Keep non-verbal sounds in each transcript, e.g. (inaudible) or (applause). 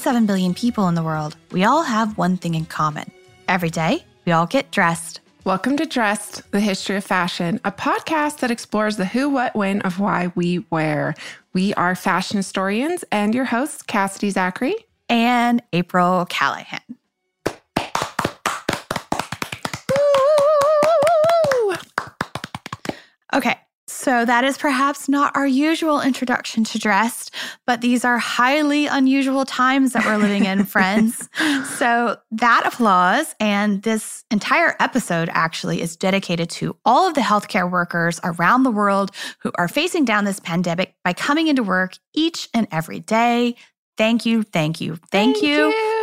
7 billion people in the world, we all have one thing in common. Every day, we all get dressed. Welcome to Dressed, the History of Fashion, a podcast that explores the who, what, when of why we wear. We are fashion historians and your hosts, Cassidy Zachary and April Callahan. Okay, so, that is perhaps not our usual introduction to dressed, but these are highly unusual times that we're living in, (laughs) friends. So, that applause and this entire episode actually is dedicated to all of the healthcare workers around the world who are facing down this pandemic by coming into work each and every day. Thank you, thank you, thank, thank you. you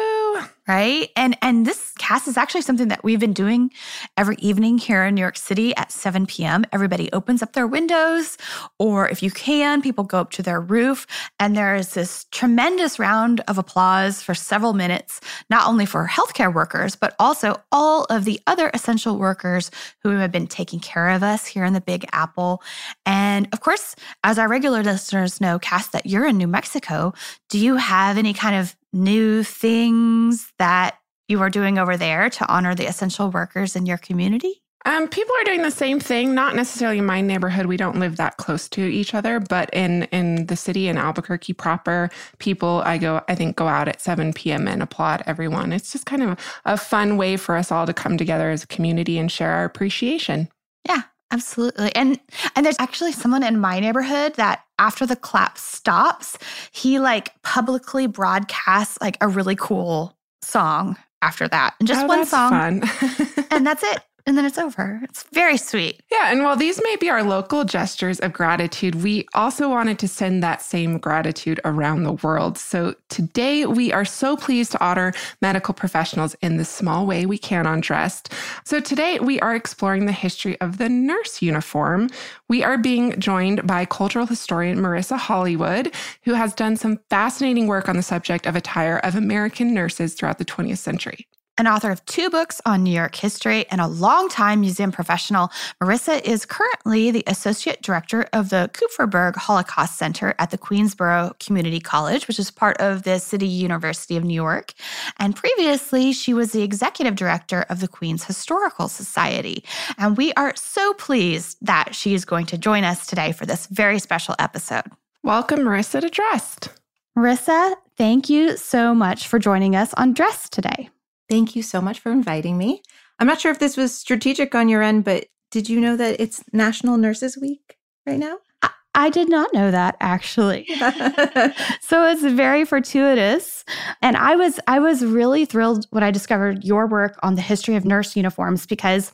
right? And and this cast is actually something that we've been doing every evening here in New York City at 7 p.m. Everybody opens up their windows, or if you can, people go up to their roof, and there is this tremendous round of applause for several minutes, not only for healthcare workers, but also all of the other essential workers who have been taking care of us here in the Big Apple. And of course, as our regular listeners know, Cass, that you're in New Mexico. Do you have any kind of new things that you are doing over there to honor the essential workers in your community? Um, people are doing the same thing, not necessarily in my neighborhood. We don't live that close to each other, but in in the city in Albuquerque proper, people I go I think go out at 7 p.m. and applaud everyone. It's just kind of a fun way for us all to come together as a community and share our appreciation. Yeah, absolutely. And and there's actually someone in my neighborhood that after the clap stops, he like publicly broadcasts like a really cool song after that. And just oh, one song. (laughs) and that's it and then it's over. It's very sweet. Yeah. And while these may be our local gestures of gratitude, we also wanted to send that same gratitude around the world. So today we are so pleased to honor medical professionals in the small way we can on Dressed. So today we are exploring the history of the nurse uniform. We are being joined by cultural historian Marisa Hollywood, who has done some fascinating work on the subject of attire of American nurses throughout the 20th century. An author of two books on New York history and a longtime museum professional, Marisa is currently the associate director of the Kupferberg Holocaust Center at the Queensborough Community College, which is part of the City University of New York. And previously, she was the executive director of the Queens Historical Society. And we are so pleased that she is going to join us today for this very special episode. Welcome, Marisa, to Dressed. Marisa, thank you so much for joining us on Dressed today. Thank you so much for inviting me. I'm not sure if this was strategic on your end, but did you know that it's National Nurses Week right now? I, I did not know that actually. (laughs) (laughs) so it's very fortuitous. And I was I was really thrilled when I discovered your work on the history of nurse uniforms because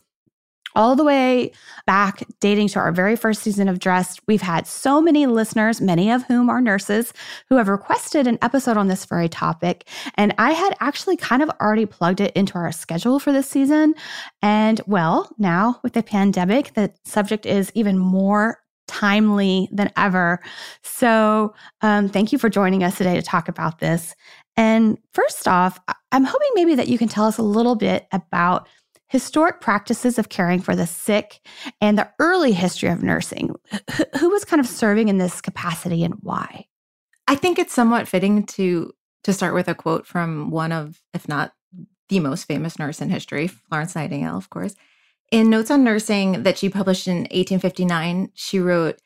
all the way back, dating to our very first season of Dressed, we've had so many listeners, many of whom are nurses, who have requested an episode on this very topic. And I had actually kind of already plugged it into our schedule for this season. And well, now with the pandemic, the subject is even more timely than ever. So, um, thank you for joining us today to talk about this. And first off, I'm hoping maybe that you can tell us a little bit about historic practices of caring for the sick, and the early history of nursing. who was kind of serving in this capacity and why? I think it's somewhat fitting to to start with a quote from one of, if not the most famous nurse in history, Florence Nightingale, of course. In Notes on Nursing that she published in 1859, she wrote,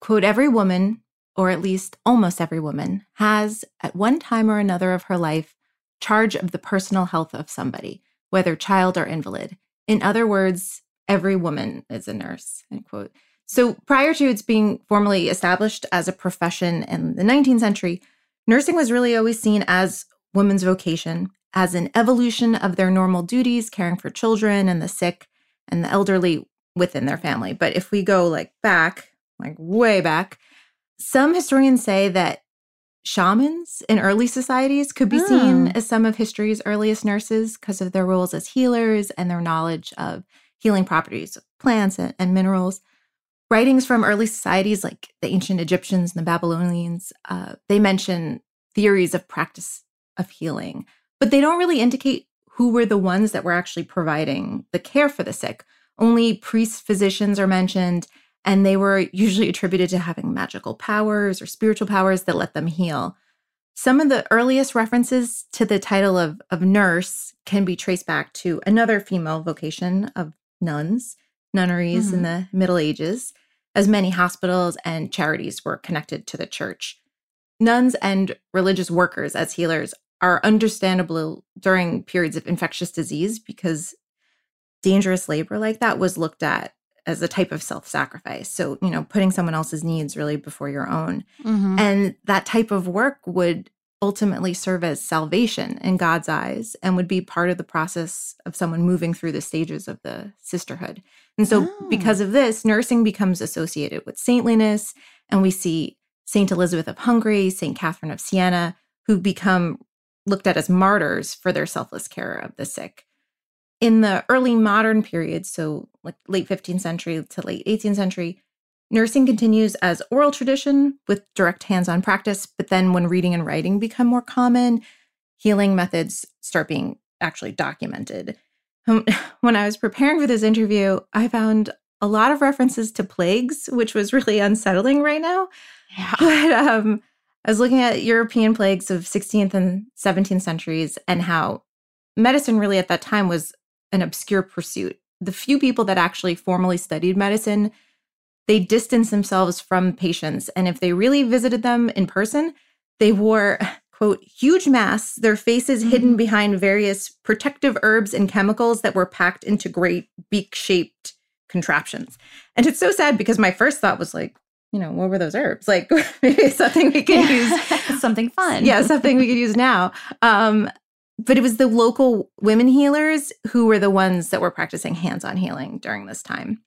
quote, every woman, or at least almost every woman, has at one time or another of her life charge of the personal health of somebody, whether child or invalid. In other words, every woman is a nurse, end quote. So prior to its being formally established as a profession in the 19th century, nursing was really always seen as women's vocation, as an evolution of their normal duties, caring for children and the sick and the elderly within their family. But if we go like back, like way back, some historians say that shamans in early societies could be seen Oh. as some of history's earliest nurses because of their roles as healers and their knowledge of healing properties of plants and, and minerals. Writings from early societies like the ancient Egyptians and the Babylonians, uh, they mention theories of practice of healing, but they don't really indicate who were the ones that were actually providing the care for the sick. Only priests, physicians are mentioned, and they were usually attributed to having magical powers or spiritual powers that let them heal. Some of the earliest references to the title of, of nurse can be traced back to another female vocation of nuns, nunneries in mm-hmm. the Middle Ages, as many hospitals and charities were connected to the church. Nuns and religious workers as healers are understandable during periods of infectious disease because dangerous labor like that was looked at as a type of self sacrifice. So, you know, putting someone else's needs really before your own. Mhm. And that type of work would ultimately serve as salvation in God's eyes and would be part of the process of someone moving through the stages of the sisterhood. And so, Oh. because of this, nursing becomes associated with saintliness. And we see Saint Elizabeth of Hungary, Saint Catherine of Siena, who become looked at as martyrs for their selfless care of the sick. In the early modern period, so like late 15th century to late 18th century, nursing continues as oral tradition with direct hands-on practice, but then when reading and writing become more common, healing methods start being actually documented. Um, (laughs) When I was preparing for this interview, I found a lot of references to plagues, which was really unsettling right now. Yeah. But um, I was looking at European plagues of 16th and 17th centuries and how medicine really at that time was an obscure pursuit. The few people that actually formally studied medicine, they distanced themselves from patients. And if they really visited them in person, they wore, (laughs) quote, huge masks, their faces hidden behind various protective herbs and chemicals that were packed into great beak shaped contraptions. And it's so sad because my first thought was like, you know, what were those herbs? Like (laughs) maybe something we can use (laughs) something fun. yeah, something we could use now. Um, but it was the local women healers who were the ones that were practicing hands-on healing during this time.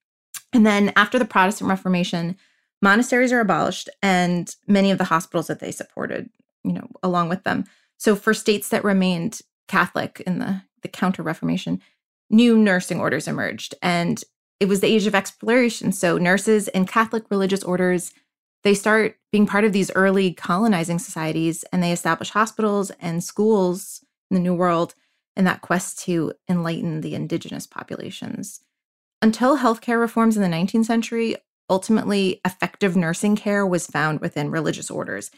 And then after the Protestant Reformation, monasteries are abolished and many of the hospitals that they supported, you know, along with them. So for states that remained Catholic in the, the counter Reformation, new nursing orders emerged. And it was the age of exploration. So nurses in Catholic religious orders they start being part of these early colonizing societies and they establish hospitals and schools the New World in that quest to enlighten the indigenous populations. Until healthcare reforms in the 19th century, ultimately effective nursing care was found within religious orders.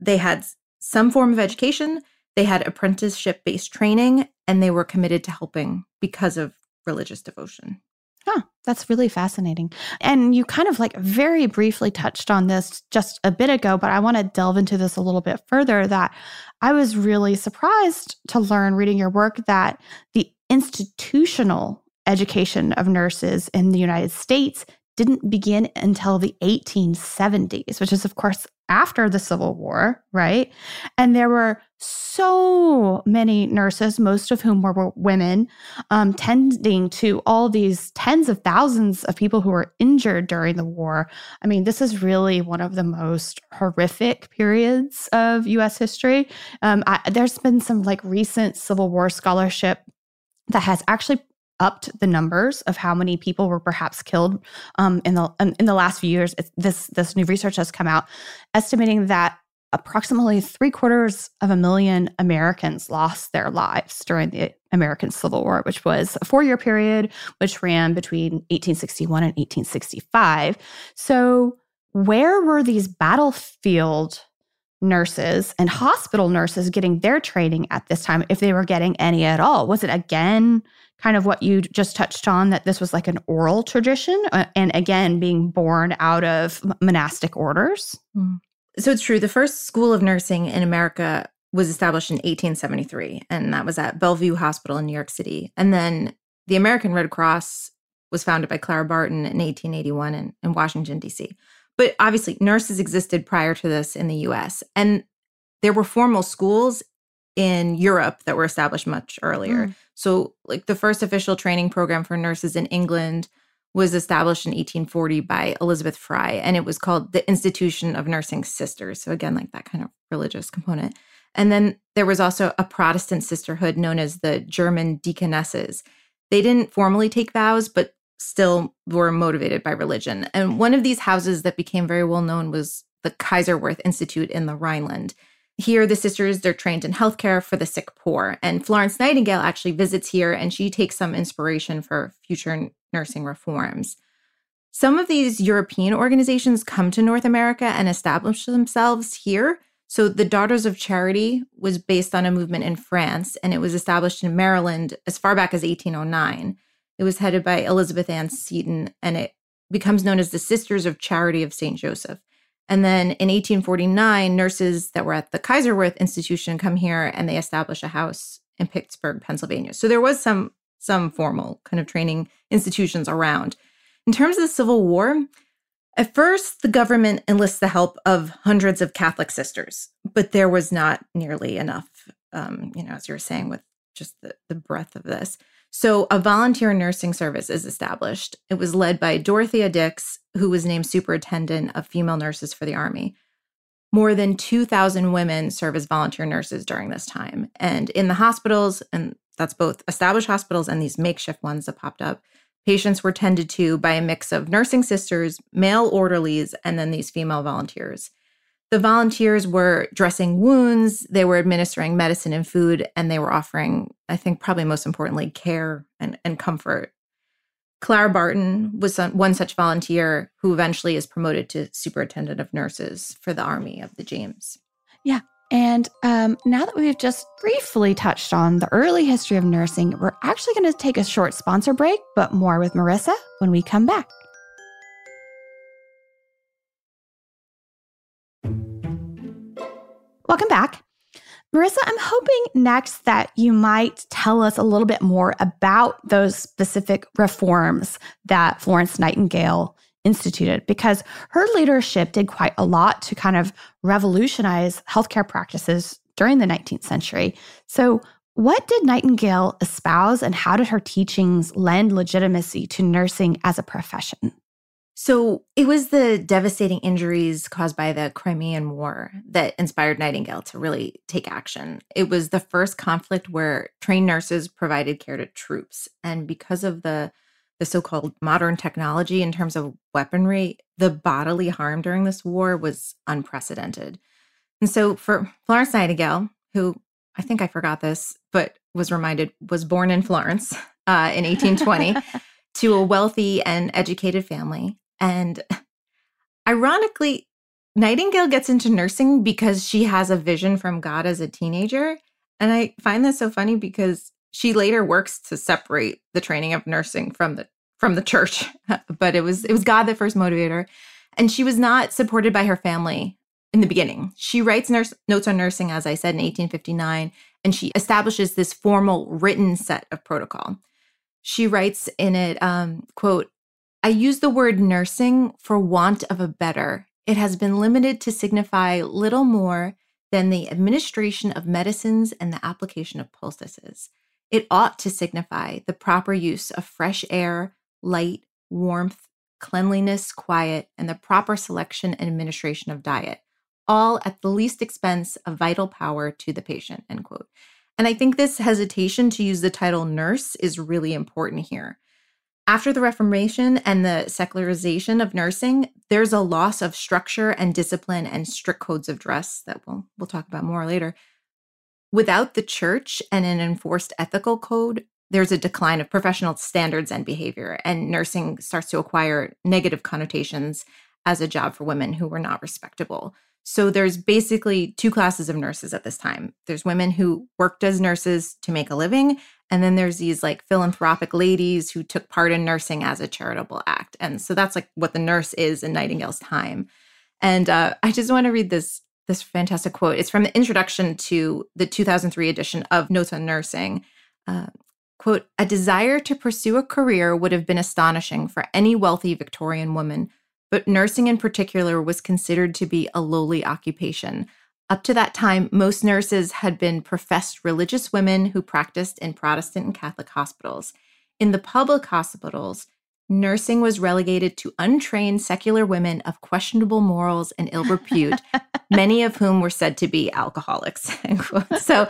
They had some form of education, they had apprenticeship based training, and they were committed to helping because of religious devotion. Huh, that's really fascinating. And you kind of like very briefly touched on this just a bit ago, but I want to delve into this a little bit further. That I was really surprised to learn reading your work that the institutional education of nurses in the United States didn't begin until the 1870s, which is, of course, after the Civil War, right? And there were so many nurses, most of whom were women, um, tending to all these tens of thousands of people who were injured during the war. I mean, this is really one of the most horrific periods of US history. Um, I, there's been some like recent Civil War scholarship that has actually upped the numbers of how many people were perhaps killed um, in the in, the last few years. This this new research has come out estimating that approximately three quarters of a million Americans lost their lives during the American Civil War, which was a four year period which ran between 1861 and 1865. So, where were these battlefield nurses and hospital nurses getting their training at this time, if they were getting any at all? Was it again kind of what you just touched on that this was like an oral tradition uh, and again being born out of monastic orders? Mm. So it's true. The first school of nursing in America was established in 1873, and that was at Bellevue Hospital in New York City. And then the American Red Cross was founded by Clara Barton in 1881 in, in Washington, D.C. But obviously, nurses existed prior to this in the US. And there were formal schools in Europe that were established much earlier. Mm. So, like the first official training program for nurses in England was established in 1840 by Elizabeth Fry, and it was called the Institution of Nursing Sisters. So, again, like that kind of religious component. And then there was also a Protestant sisterhood known as the German Deaconesses. They didn't formally take vows, but still were motivated by religion. And one of these houses that became very well known was the Kaiserswerth Institute in the Rhineland. Here, the sisters, they're trained in healthcare for the sick poor. And Florence Nightingale actually visits here and she takes some inspiration for future nursing reforms. Some of these European organizations come to North America and establish themselves here. So, the Daughters of Charity was based on a movement in France and it was established in Maryland as far back as 1809. It was headed by Elizabeth Ann Seton and it becomes known as the Sisters of Charity of St. Joseph. And then in 1849, nurses that were at the Kaiserswerth Institution come here and they establish a house in Pittsburgh, Pennsylvania. So there was some some formal kind of training institutions around. In terms of the Civil War, at first the government enlists the help of hundreds of Catholic sisters, but there was not nearly enough. Um, you know, as you were saying, with just the, the breadth of this. So, a volunteer nursing service is established. It was led by Dorothea Dix, who was named superintendent of female nurses for the Army. More than 2,000 women serve as volunteer nurses during this time. And in the hospitals, and that's both established hospitals and these makeshift ones that popped up, patients were tended to by a mix of nursing sisters, male orderlies, and then these female volunteers. The volunteers were dressing wounds, they were administering medicine and food, and they were offering, I think, probably most importantly, care and, and comfort. Clara Barton was one such volunteer who eventually is promoted to superintendent of nurses for the Army of the James. Yeah. And um, now that we've just briefly touched on the early history of nursing, we're actually going to take a short sponsor break, but more with Marisa when we come back. Welcome back. Marisa, I'm hoping next that you might tell us a little bit more about those specific reforms that Florence Nightingale instituted because her leadership did quite a lot to kind of revolutionize healthcare practices during the 19th century. So, what did Nightingale espouse and how did her teachings lend legitimacy to nursing as a profession? So it was the devastating injuries caused by the Crimean War that inspired Nightingale to really take action. It was the first conflict where trained nurses provided care to troops. And because of the, the so called modern technology in terms of weaponry, the bodily harm during this war was unprecedented. And so for Florence Nightingale, who I think I forgot this, but was reminded was born in Florence uh, in 1820 (laughs) to a wealthy and educated family. And ironically, Nightingale gets into nursing because she has a vision from God as a teenager. And I find this so funny because she later works to separate the training of nursing from the from the church. (laughs) but it was it was God that first motivated her. And she was not supported by her family in the beginning. She writes nurse, notes on nursing, as I said, in 1859, and she establishes this formal written set of protocol. She writes in it, um, quote, I use the word nursing for want of a better. It has been limited to signify little more than the administration of medicines and the application of poultices. It ought to signify the proper use of fresh air, light, warmth, cleanliness, quiet, and the proper selection and administration of diet, all at the least expense of vital power to the patient. End quote. And I think this hesitation to use the title nurse is really important here. After the Reformation and the secularization of nursing, there's a loss of structure and discipline and strict codes of dress that we'll, we'll talk about more later. Without the church and an enforced ethical code, there's a decline of professional standards and behavior, and nursing starts to acquire negative connotations as a job for women who were not respectable. So there's basically two classes of nurses at this time. There's women who worked as nurses to make a living, and then there's these like philanthropic ladies who took part in nursing as a charitable act. And so that's like what the nurse is in Nightingale's time. And uh, I just want to read this this fantastic quote. It's from the introduction to the 2003 edition of Notes on Nursing. Uh, quote, a desire to pursue a career would have been astonishing for any wealthy Victorian woman, but nursing in particular was considered to be a lowly occupation. Up to that time, most nurses had been professed religious women who practiced in Protestant and Catholic hospitals. In the public hospitals, nursing was relegated to untrained secular women of questionable morals and ill repute, (laughs) many of whom were said to be alcoholics. (laughs) so,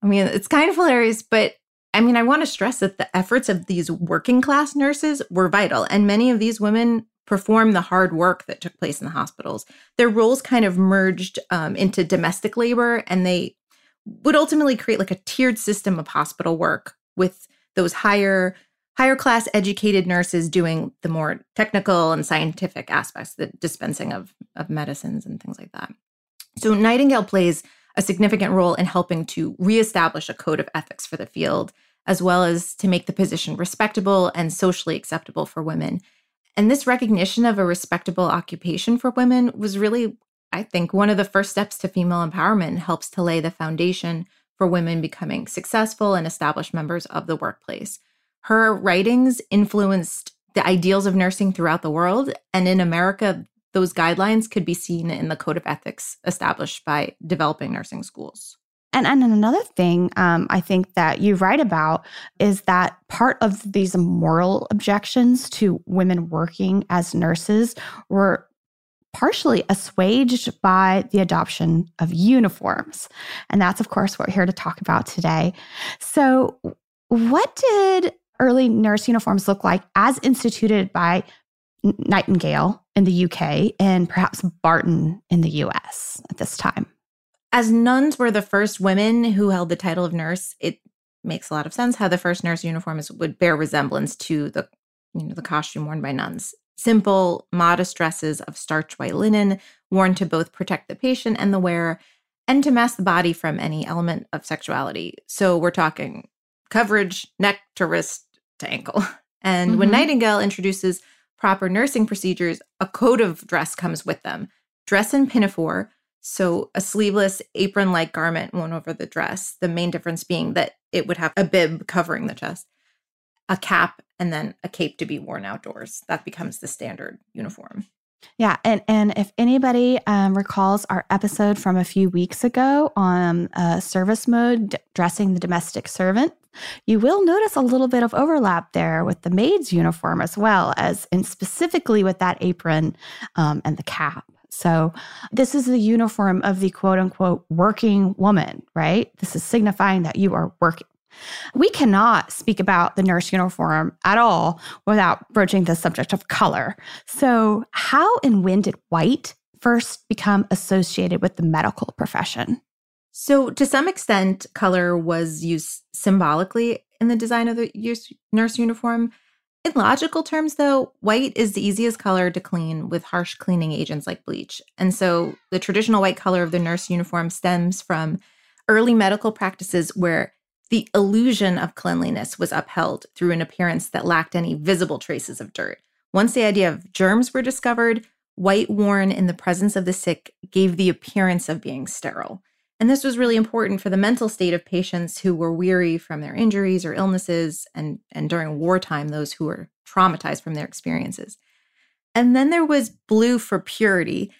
I mean, it's kind of hilarious, but I mean, I want to stress that the efforts of these working class nurses were vital, and many of these women perform the hard work that took place in the hospitals. Their roles kind of merged um, into domestic labor, and they would ultimately create like a tiered system of hospital work with those higher higher class educated nurses doing the more technical and scientific aspects the dispensing of of medicines and things like that so nightingale plays a significant role in helping to reestablish a code of ethics for the field as well as to make the position respectable and socially acceptable for women. And this recognition of a respectable occupation for women was really, I think, one of the first steps to female empowerment helps to lay the foundation for women becoming successful and established members of the workplace. Her writings influenced the ideals of nursing throughout the world. And in America, those guidelines could be seen in the code of ethics established by developing nursing schools. And, and another thing um, I think that you write about is that part of these moral objections to women working as nurses were partially assuaged by the adoption of uniforms. And that's, of course, what we're here to talk about today. So, what did early nurse uniforms look like as instituted by Nightingale in the UK and perhaps Barton in the US at this time? As nuns were the first women who held the title of nurse, it makes a lot of sense how the first nurse uniforms would bear resemblance to the you know the costume worn by nuns. Simple, modest dresses of starched white linen worn to both protect the patient and the wearer and to mask the body from any element of sexuality. So we're talking coverage neck to wrist to ankle. (laughs) And mm-hmm. when Nightingale introduces proper nursing procedures, a code of dress comes with them. Dress and pinafore, so, a sleeveless apron like garment worn over the dress, the main difference being that it would have a bib covering the chest, a cap, and then a cape to be worn outdoors. That becomes the standard uniform. Yeah, and and if anybody um, recalls our episode from a few weeks ago on uh, service mode d- dressing the domestic servant, you will notice a little bit of overlap there with the maid's uniform as well as, and specifically with that apron um, and the cap. So, this is the uniform of the quote unquote working woman, right? This is signifying that you are working. We cannot speak about the nurse uniform at all without broaching the subject of color. So, how and when did white first become associated with the medical profession? So, to some extent, color was used symbolically in the design of the nurse uniform. In logical terms, though, white is the easiest color to clean with harsh cleaning agents like bleach. And so the traditional white color of the nurse uniform stems from early medical practices where the illusion of cleanliness was upheld through an appearance that lacked any visible traces of dirt. Once the idea of germs were discovered, white worn in the presence of the sick gave the appearance of being sterile. And this was really important for the mental state of patients who were weary from their injuries or illnesses, and, and during wartime, those who were traumatized from their experiences. And then there was blue for purity.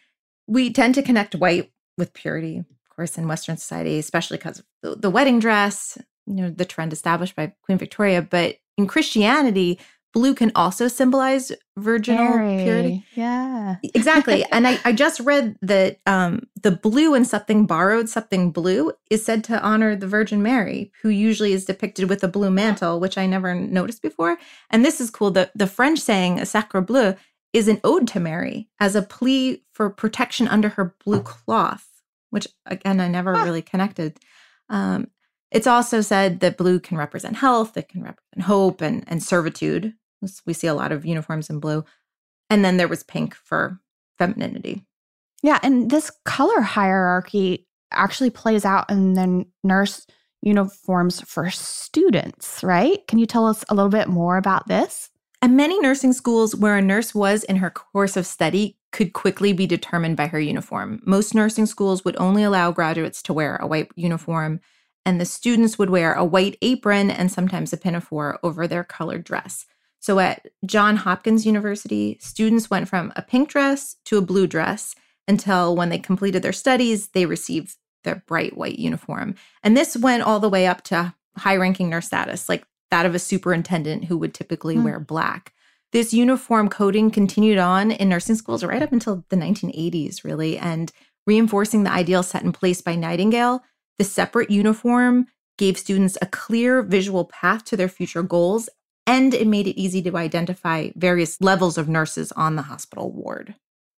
We tend to connect white with purity, of course, in Western society, especially because of the, the wedding dress, you know, the trend established by Queen Victoria. But in Christianity, blue can also symbolize virginal Mary. purity. Yeah. exactly. (laughs) And I, I just read that um, the blue in something borrowed, something blue, is said to honor the Virgin Mary, who usually is depicted with a blue mantle, which I never noticed before. And this is cool. The, the French saying sacre bleu is an ode to Mary as a plea for protection under her blue cloth, which again, I never really connected. Um, it's also said that blue can represent health, it can represent hope and, and servitude, we see a lot of uniforms in blue. And then there was pink for femininity. Yeah, and this color hierarchy actually plays out in the nurse uniforms for students, right? Can you tell us a little bit more about this? At many nursing schools where a nurse was in her course of study could quickly be determined by her uniform. Most nursing schools would only allow graduates to wear a white uniform, and the students would wear a white apron and sometimes a pinafore over their colored dress. So at Johns Hopkins University, students went from a pink dress to a blue dress until when they completed their studies, they received their bright white uniform. And this went all the way up to high ranking nurse status, like that of a superintendent who would typically mm. wear black. This uniform coding continued on in nursing schools right up until the 1980s, really, and reinforcing the ideal set in place by Nightingale. The separate uniform gave students a clear visual path to their future goals, and it made it easy to identify various levels of nurses on the hospital ward.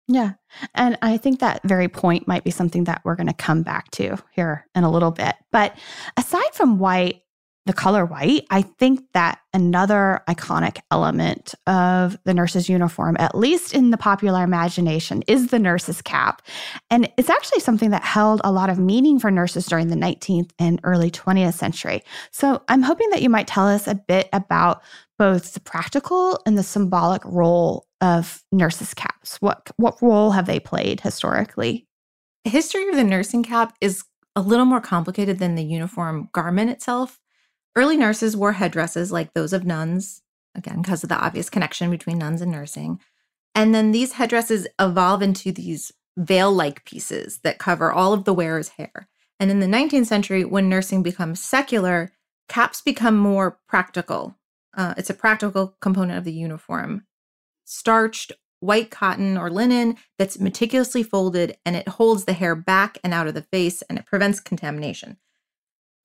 Yeah. And I think that very point might be something that we're going to come back to here in a little bit. But aside from white, the color white, I think that another iconic element of the nurse's uniform, at least in the popular imagination, is the nurse's cap. And it's actually something that held a lot of meaning for nurses during the 19th and early 20th century. So I'm hoping that you might tell us a bit about both the practical and the symbolic role of nurses' caps. What, what role have they played historically? The history of the nursing cap is a little more complicated than the uniform garment itself. Early nurses wore headdresses like those of nuns, again, because of the obvious connection between nuns and nursing. And then these headdresses evolve into these veil like pieces that cover all of the wearer's hair. And in the 19th century, when nursing becomes secular, caps become more practical. Uh, it's a practical component of the uniform. Starched white cotton or linen that's meticulously folded and it holds the hair back and out of the face and it prevents contamination.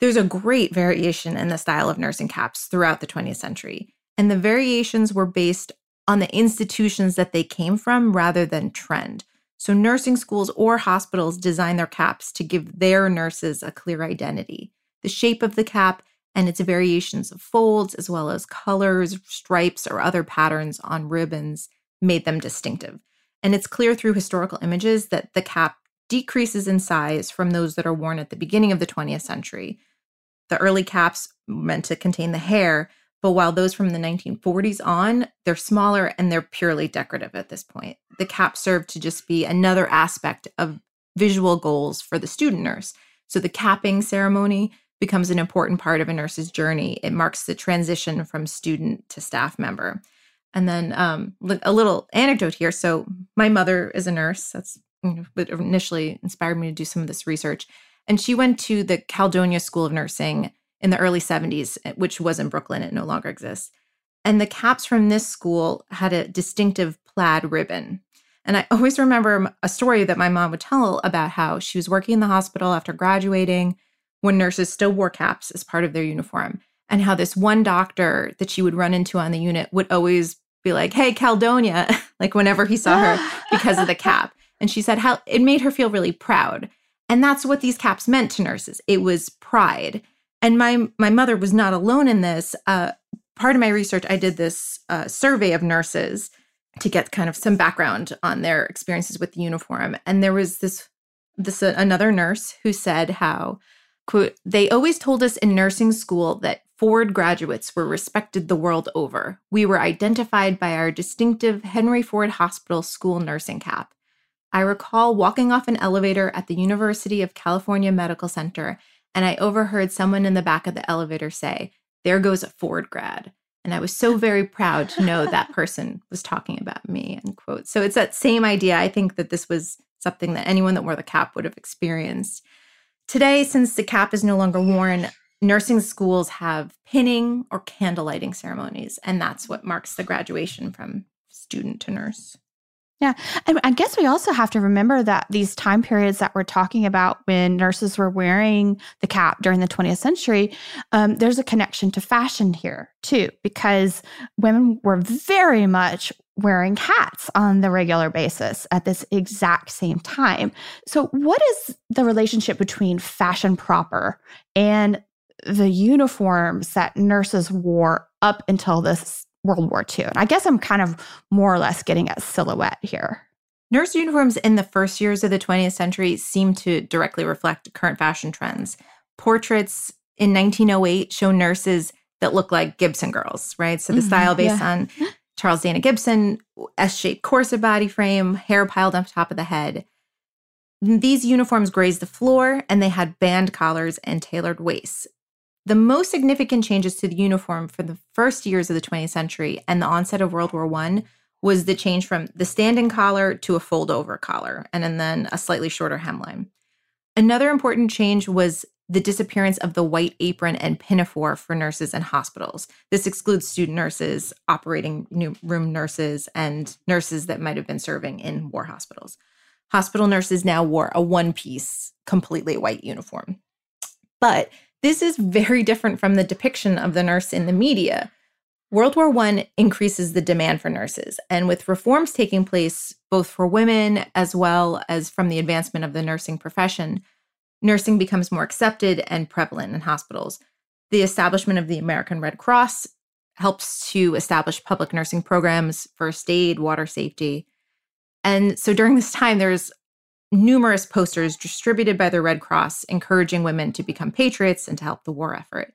There's a great variation in the style of nursing caps throughout the 20th century, and the variations were based on the institutions that they came from rather than trend. So, nursing schools or hospitals design their caps to give their nurses a clear identity. The shape of the cap and its variations of folds, as well as colors, stripes, or other patterns on ribbons, made them distinctive. And it's clear through historical images that the cap decreases in size from those that are worn at the beginning of the 20th century, the early caps meant to contain the hair, but while those from the 1940s on, they're smaller and they're purely decorative at this point. The cap served to just be another aspect of visual goals for the student nurse. So the capping ceremony becomes an important part of a nurse's journey. It marks the transition from student to staff member. And then um, a little anecdote here. So my mother is a nurse. That's you know, what initially inspired me to do some of this research. And she went to the Caledonia School of Nursing in the early 70s, eh, which was in Brooklyn. It no longer exists. And the caps from this school had a distinctive plaid ribbon. And I (laughs) always remember a story that my mom would tell about how she was working in the hospital after graduating when nurses still wore caps as part of their uniform. And how this one doctor that she would run into on the unit would always be like, Hey, Caledonia, (laughs) like whenever he saw her (laughs) because of the cap. And she said how it made her feel really proud and that's what these caps meant to nurses. It was pride. And my my mother was not alone in this. Uh, part of my research, I did this uh, survey of nurses to get kind of some background on their experiences with the uniform. And there was this this uh, another nurse who said how quote they always told us in nursing school that Ford graduates were respected the world over. We were identified by our distinctive Henry Ford Hospital school nursing cap. I recall walking off an elevator at the University of California Medical Center, and I overheard someone in the back of the elevator say, There goes a Ford grad. And I was so very proud to know that (laughs) person was talking about me, end quote. So it's that same idea. I think that this was something that anyone that wore the cap would have experienced. Today, since the cap is no longer worn, nursing schools have pinning or candle lighting ceremonies, and that's what marks the graduation from student to nurse. Yeah. And I guess we also have to remember that these time periods that we're talking about when nurses were wearing the cap during the 20th century, um, there's a connection to fashion here too, because women were very much wearing hats on the regular basis at this exact same time. So, what is the relationship between fashion proper and the uniforms that nurses wore up until this World War II. And I guess I'm kind of more or less getting at silhouette here. Nurse uniforms in the first years of the 20th century seem to directly reflect current fashion trends. Portraits in 1908 show nurses that look like Gibson girls, right? So the mm-hmm, style based yeah. on (gasps) Charles Dana Gibson, S shaped corset body frame, hair piled on top of the head. These uniforms grazed the floor and they had band collars and tailored waists. The most significant changes to the uniform for the first years of the 20th century and the onset of World War I was the change from the standing collar to a fold over collar and then a slightly shorter hemline. Another important change was the disappearance of the white apron and pinafore for nurses and hospitals. This excludes student nurses, operating room nurses, and nurses that might have been serving in war hospitals. Hospital nurses now wore a one piece, completely white uniform. But this is very different from the depiction of the nurse in the media, World War I increases the demand for nurses, and with reforms taking place both for women as well as from the advancement of the nursing profession, nursing becomes more accepted and prevalent in hospitals. The establishment of the American Red Cross helps to establish public nursing programs, first aid, water safety. And so during this time, there's numerous posters distributed by the Red Cross encouraging women to become patriots and to help the war effort.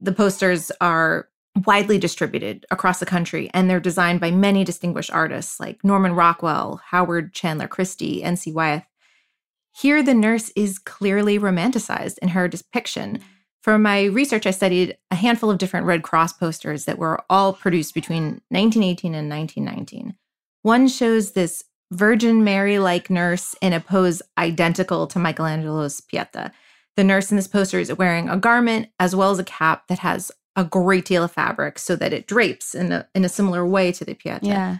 The posters are widely distributed across the country, and they're designed by many distinguished artists like Norman Rockwell, Howard Chandler Christy, N.C. Wyeth. Here, the nurse is clearly romanticized in her depiction. For my research, I studied a handful of different Red Cross posters that were all produced between 1918 and 1919. One shows this Virgin Mary like nurse in a pose identical to Michelangelo's Pieta. The nurse in this poster is wearing a garment as well as a cap that has a great deal of fabric so that it drapes in a, in a similar way to the Pieta. Yeah.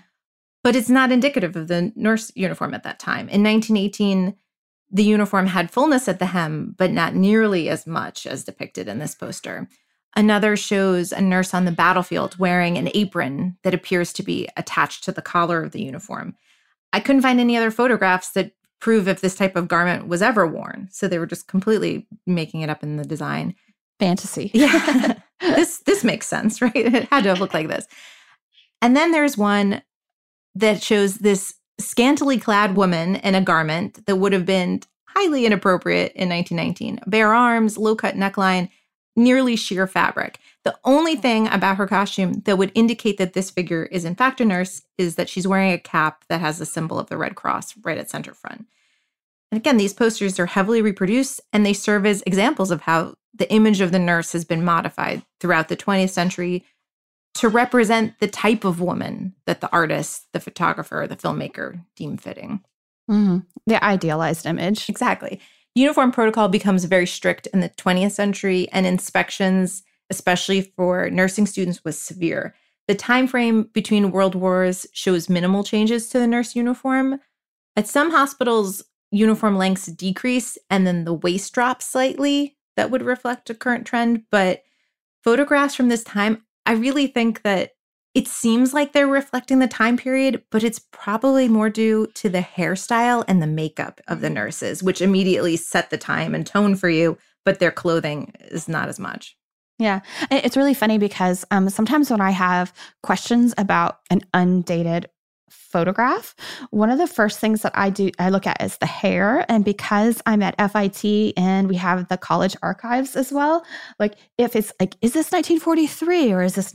But it's not indicative of the nurse uniform at that time. In 1918, the uniform had fullness at the hem, but not nearly as much as depicted in this poster. Another shows a nurse on the battlefield wearing an apron that appears to be attached to the collar of the uniform. I couldn't find any other photographs that prove if this type of garment was ever worn, so they were just completely making it up in the design fantasy. (laughs) yeah. this this makes sense, (laughs) right? It had to have looked like this. And then there's one that shows this scantily clad woman in a garment that would have been highly inappropriate in 1919. Bare arms, low cut neckline, nearly sheer fabric. The only thing about her costume that would indicate that this figure is in fact a nurse is that she's wearing a cap that has the symbol of the Red Cross right at center front. And again, these posters are heavily reproduced and they serve as examples of how the image of the nurse has been modified throughout the 20th century to represent the type of woman that the artist, the photographer, the filmmaker deem fitting. Mm-hmm. The idealized image. Exactly. Uniform protocol becomes very strict in the 20th century, and inspections, especially for nursing students, was severe. The time frame between world wars shows minimal changes to the nurse uniform. At some hospitals, uniform lengths decrease and then the waist drops slightly that would reflect a current trend. But photographs from this time, I really think that it seems like they're reflecting the time period, but it's probably more due to the hairstyle and the makeup of the nurses, which immediately set the time and tone for you, but their clothing is not as much. Yeah. It's really funny because um, sometimes when I have questions about an undated photograph, one of the first things that I do I look at is the hair and because I'm at FIT and we have the college archives as well, like if it's like is this 1943 or is this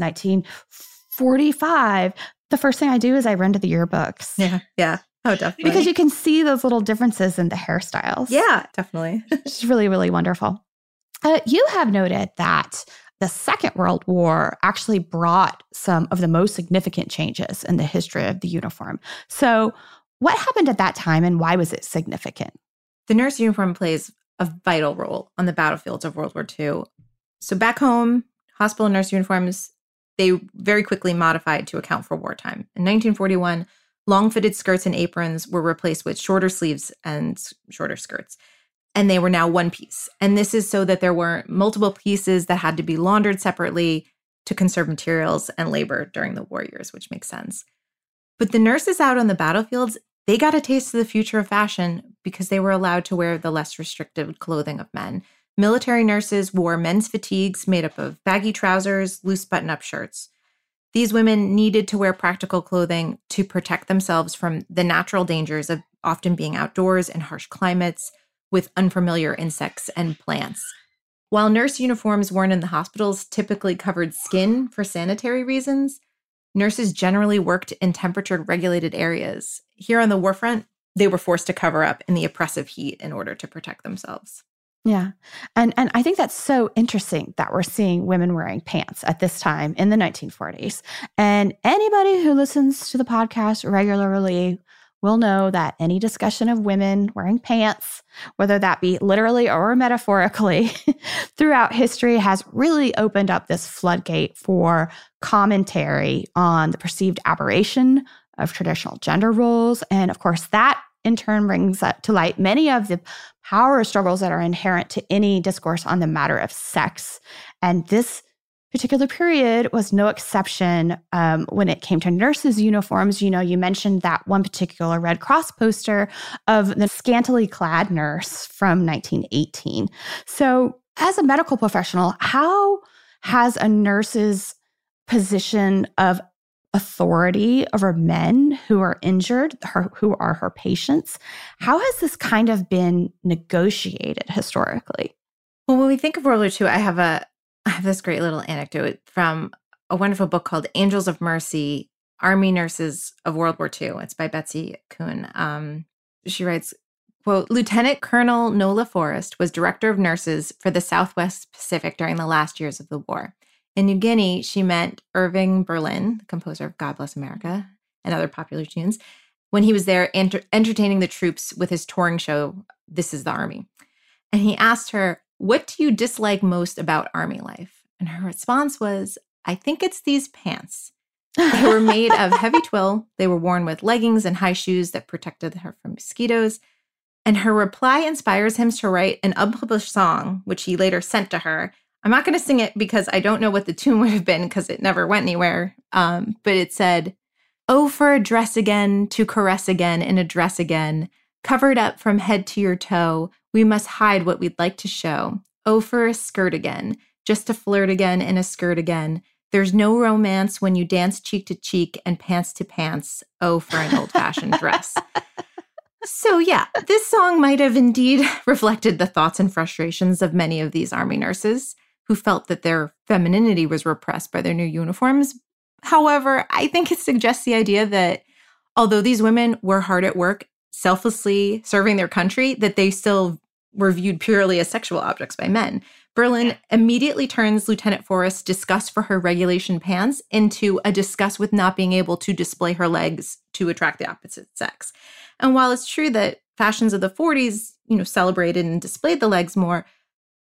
1945? The first thing I do is I run to the yearbooks. Yeah. Yeah. Oh, definitely. Because you can see those little differences in the hairstyles. Yeah, definitely. (laughs) it's really, really wonderful. Uh, you have noted that the Second World War actually brought some of the most significant changes in the history of the uniform. So, what happened at that time and why was it significant? The nurse uniform plays a vital role on the battlefields of World War II. So, back home, hospital nurse uniforms, they very quickly modified to account for wartime. In 1941, long fitted skirts and aprons were replaced with shorter sleeves and shorter skirts and they were now one piece. And this is so that there weren't multiple pieces that had to be laundered separately to conserve materials and labor during the war years, which makes sense. But the nurses out on the battlefields, they got a taste of the future of fashion because they were allowed to wear the less restrictive clothing of men. Military nurses wore men's fatigues made up of baggy trousers, loose button up shirts. These women needed to wear practical clothing to protect themselves from the natural dangers of often being outdoors in harsh climates with unfamiliar insects and plants. While nurse uniforms worn in the hospitals typically covered skin for sanitary reasons, nurses generally worked in temperature regulated areas. Here on the warfront, they were forced to cover up in the oppressive heat in order to protect themselves. Yeah. And and I think that's so interesting that we're seeing women wearing pants at this time in the 1940s. And anybody who listens to the podcast regularly will know that any discussion of women wearing pants, whether that be literally or metaphorically, (laughs) throughout history has really opened up this floodgate for commentary on the perceived aberration of traditional gender roles. And of course, that in turn brings to light many of the power struggles that are inherent to any discourse on the matter of sex. And this particular period was no exception um, when it came to nurses' uniforms. You know, you mentioned that one particular Red Cross poster of the scantily clad nurse from 1918. So, as a medical professional, how has a nurse's position of authority over men who are injured, her, who are her patients. How has this kind of been negotiated historically? Well, when we think of World War II, I have a I have this great little anecdote from a wonderful book called Angels of Mercy: Army Nurses of World War II. It's by Betsy Kuhn. Um, she writes, "Quote: Lieutenant Colonel Nola Forrest was director of nurses for the Southwest Pacific during the last years of the war. In New Guinea, she met Irving Berlin, the composer of God Bless America and other popular tunes, when he was there enter- entertaining the troops with his touring show, This is the Army. And he asked her, What do you dislike most about Army life? And her response was, I think it's these pants. They were made of (laughs) heavy twill. They were worn with leggings and high shoes that protected her from mosquitoes. And her reply inspires him to write an unpublished song, which he later sent to her, I'm not going to sing it because I don't know what the tune would have been because it never went anywhere. Um, but it said, Oh, for a dress again, to caress again in a dress again, covered up from head to your toe. We must hide what we'd like to show. Oh, for a skirt again, just to flirt again in a skirt again. There's no romance when you dance cheek to cheek and pants to pants. Oh, for an old fashioned dress. So, yeah, this song might have indeed (laughs) reflected the thoughts and frustrations of many of these army nurses who felt that their femininity was repressed by their new uniforms. However, I think it suggests the idea that although these women were hard at work, selflessly serving their country, that they still were viewed purely as sexual objects by men. Berlin immediately turns Lieutenant Forrest's disgust for her regulation pants into a disgust with not being able to display her legs to attract the opposite sex. And while it's true that fashions of the 40s, you know, celebrated and displayed the legs more,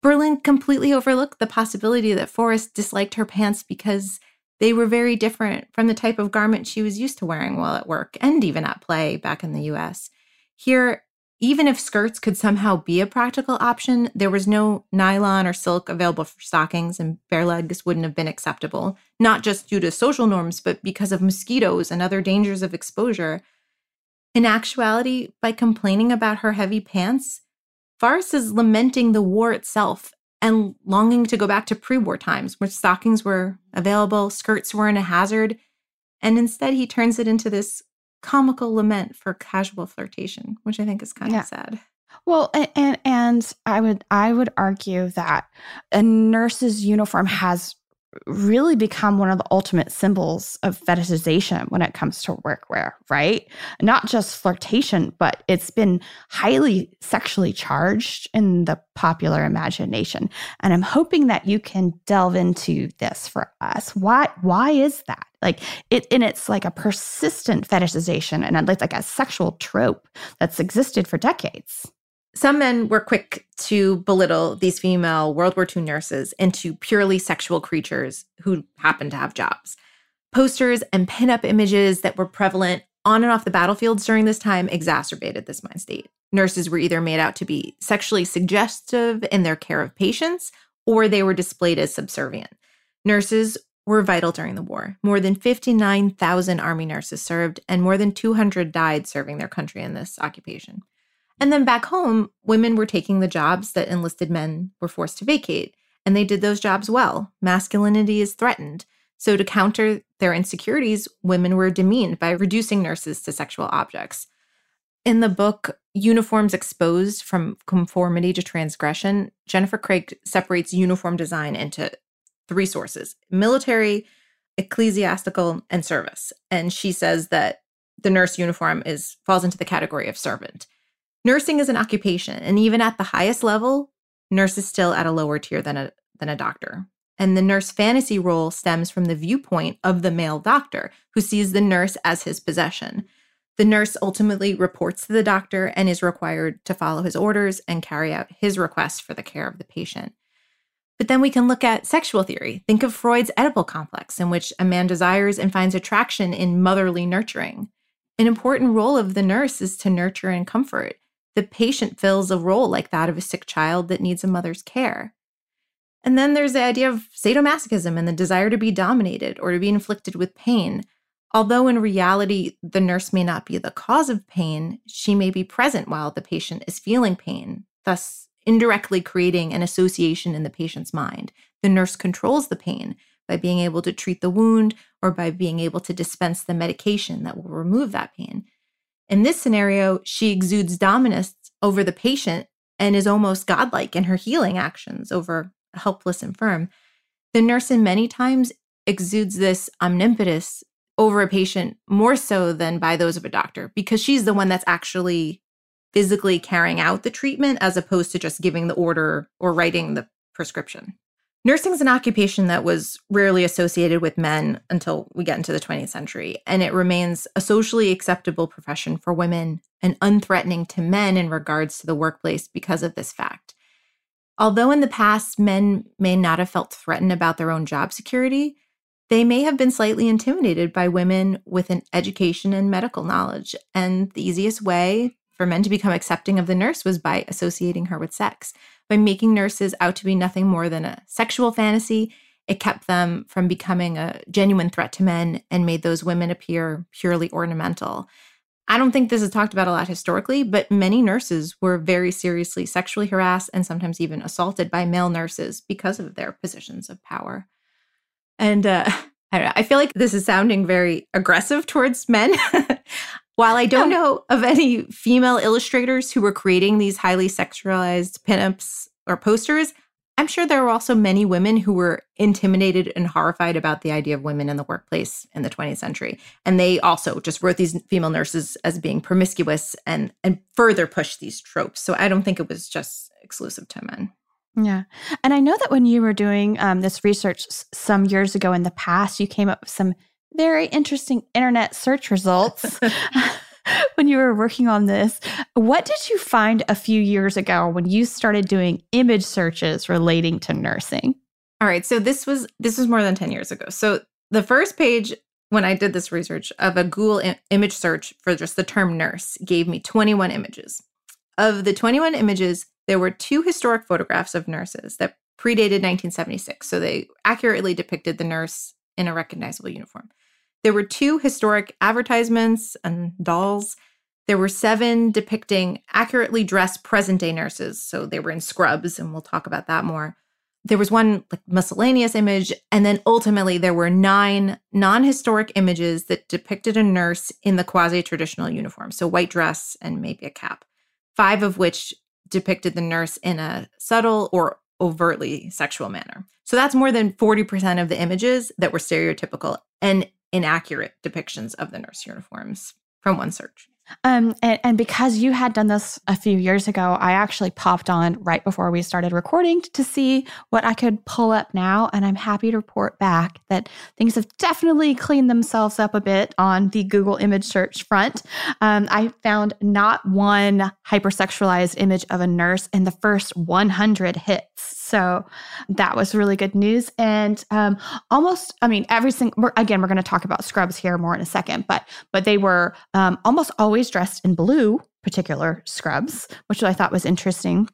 Berlin completely overlooked the possibility that Forrest disliked her pants because they were very different from the type of garment she was used to wearing while at work and even at play back in the US. Here, even if skirts could somehow be a practical option, there was no nylon or silk available for stockings, and bare legs wouldn't have been acceptable, not just due to social norms, but because of mosquitoes and other dangers of exposure. In actuality, by complaining about her heavy pants, Forrest is lamenting the war itself and longing to go back to pre war times where stockings were available, skirts weren't a hazard. And instead, he turns it into this comical lament for casual flirtation, which I think is kind yeah. of sad. Well, and and I would I would argue that a nurse's uniform has really become one of the ultimate symbols of fetishization when it comes to workwear, right? Not just flirtation, but it's been highly sexually charged in the popular imagination. And I'm hoping that you can delve into this for us. Why why is that? Like it and it's like a persistent fetishization and it's like a sexual trope that's existed for decades. Some men were quick to belittle these female World War II nurses into purely sexual creatures who happened to have jobs. Posters and pinup images that were prevalent on and off the battlefields during this time exacerbated this mind state. Nurses were either made out to be sexually suggestive in their care of patients, or they were displayed as subservient. Nurses were vital during the war. More than 59,000 Army nurses served, and more than 200 died serving their country in this occupation. And then back home, women were taking the jobs that enlisted men were forced to vacate, and they did those jobs well. Masculinity is threatened. So, to counter their insecurities, women were demeaned by reducing nurses to sexual objects. In the book, Uniforms Exposed from Conformity to Transgression, Jennifer Craik separates uniform design into three sources military, ecclesiastical, and service. And she says that the nurse uniform is falls into the category of servant. Nursing is an occupation, and even at the highest level, nurse is still at a lower tier than a than a doctor. And the nurse fantasy role stems from the viewpoint of the male doctor who sees the nurse as his possession. The nurse ultimately reports to the doctor and is required to follow his orders and carry out his requests for the care of the patient. But then we can look at sexual theory. Think of Freud's Oedipal complex, in which a man desires and finds attraction in motherly nurturing. An important role of the nurse is to nurture and comfort. The patient fills a role like that of a sick child that needs a mother's care. And then there's the idea of sadomasochism and the desire to be dominated or to be inflicted with pain. Although in reality, the nurse may not be the cause of pain, she may be present while the patient is feeling pain, thus indirectly creating an association in the patient's mind. The nurse controls the pain by being able to treat the wound or by being able to dispense the medication that will remove that pain. In this scenario, she exudes dominance over the patient and is almost godlike in her healing actions over helpless infirm. The nurse, in many times, exudes this omnipotence over a patient more so than by those of a doctor because she's the one that's actually physically carrying out the treatment as opposed to just giving the order or writing the prescription. Nursing is an occupation that was rarely associated with men until we get into the 20th century, and it remains a socially acceptable profession for women and unthreatening to men in regards to the workplace because of this fact. Although in the past men may not have felt threatened about their own job security, they may have been slightly intimidated by women with an education and medical knowledge. And the easiest way for men to become accepting of the nurse was by associating her with sex. By making nurses out to be nothing more than a sexual fantasy, it kept them from becoming a genuine threat to men and made those women appear purely ornamental. I don't think this is talked about a lot historically, but many nurses were very seriously sexually harassed and sometimes even assaulted by male nurses because of their positions of power. And uh, (laughs) I don't know, I feel like this is sounding very aggressive towards men. (laughs) While I don't know of any female illustrators who were creating these highly sexualized pinups or posters, I'm sure there were also many women who were intimidated and horrified about the idea of women in the workplace in the 20th century. And they also just wrote these female nurses as being promiscuous and and further pushed these tropes. So I don't think it was just exclusive to men. Yeah. And I know that when you were doing um, this research some years ago in the past, you came up with some very interesting internet search results (laughs) (laughs) when you were working on this. What did you find a few years ago when you started doing image searches relating to nursing? All right, so this was this was more than 10 years ago. So the first page when I did this research of a Google I- image search for just the term nurse gave me 21 images. Of the 21 images, there were two historic photographs of nurses that predated 1976, so they accurately depicted the nurse in a recognizable uniform. There were two historic advertisements and dolls. There were seven depicting accurately dressed present day nurses. So they were in scrubs, and we'll talk about that more. There was one like miscellaneous image, and then ultimately there were nine non historic images that depicted a nurse in the quasi traditional uniform. So white dress and maybe a cap. Five of which depicted the nurse in a subtle or overtly sexual manner. So that's more than 40% of the images that were stereotypical. And inaccurate depictions of the nurse uniforms from one search. Um, and, and, because you had done this a few years ago, I actually popped on right before we started recording to see what I could pull up now. And I'm happy to report back that things have definitely cleaned themselves up a bit on the Google image search front. Um, I found not one hypersexualized image of a nurse in the first 100 hits. So that was really good news. And um, almost, I mean, every single, again, we're going to talk about scrubs here more in a second, but, but they were um, almost always dressed in blue, particular scrubs, which I thought was interesting.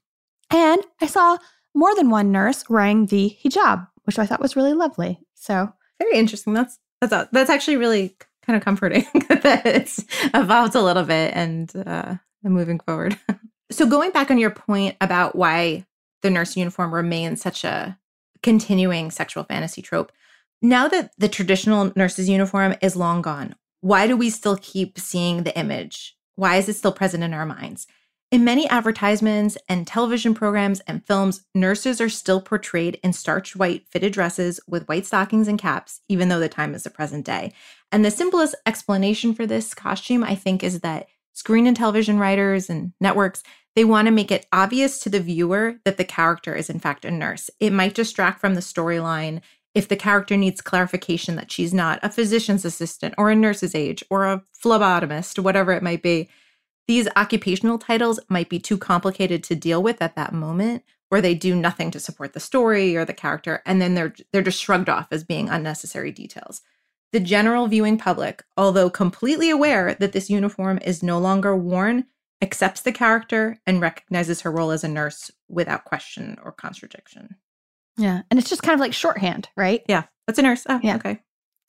And I saw more than one nurse wearing the hijab, which I thought was really lovely. So very interesting. That's, that's, that's actually really kind of comforting (laughs) that it's evolved a little bit and, uh, moving forward. (laughs) so going back on your point about why the nurse uniform remains such a continuing sexual fantasy trope. Now that the traditional nurse's uniform is long gone, why do we still keep seeing the image? Why is it still present in our minds? In many advertisements and television programs and films, nurses are still portrayed in starched white fitted dresses with white stockings and caps, even though the time is the present day. And the simplest explanation for this costume, I think, is that screen and television writers and networks, they want to make it obvious to the viewer that the character is in fact a nurse. It might distract from the storyline if the character needs clarification that she's not a physician's assistant or a nurse's aide or a phlebotomist, whatever it might be. These occupational titles might be too complicated to deal with at that moment, where they do nothing to support the story or the character, and then they're they're just shrugged off as being unnecessary details. The general viewing public, although completely aware that this uniform is no longer worn, accepts the character and recognizes her role as a nurse without question or contradiction. Yeah. And it's just kind of like shorthand, right? Yeah. That's a nurse. Oh, yeah. okay.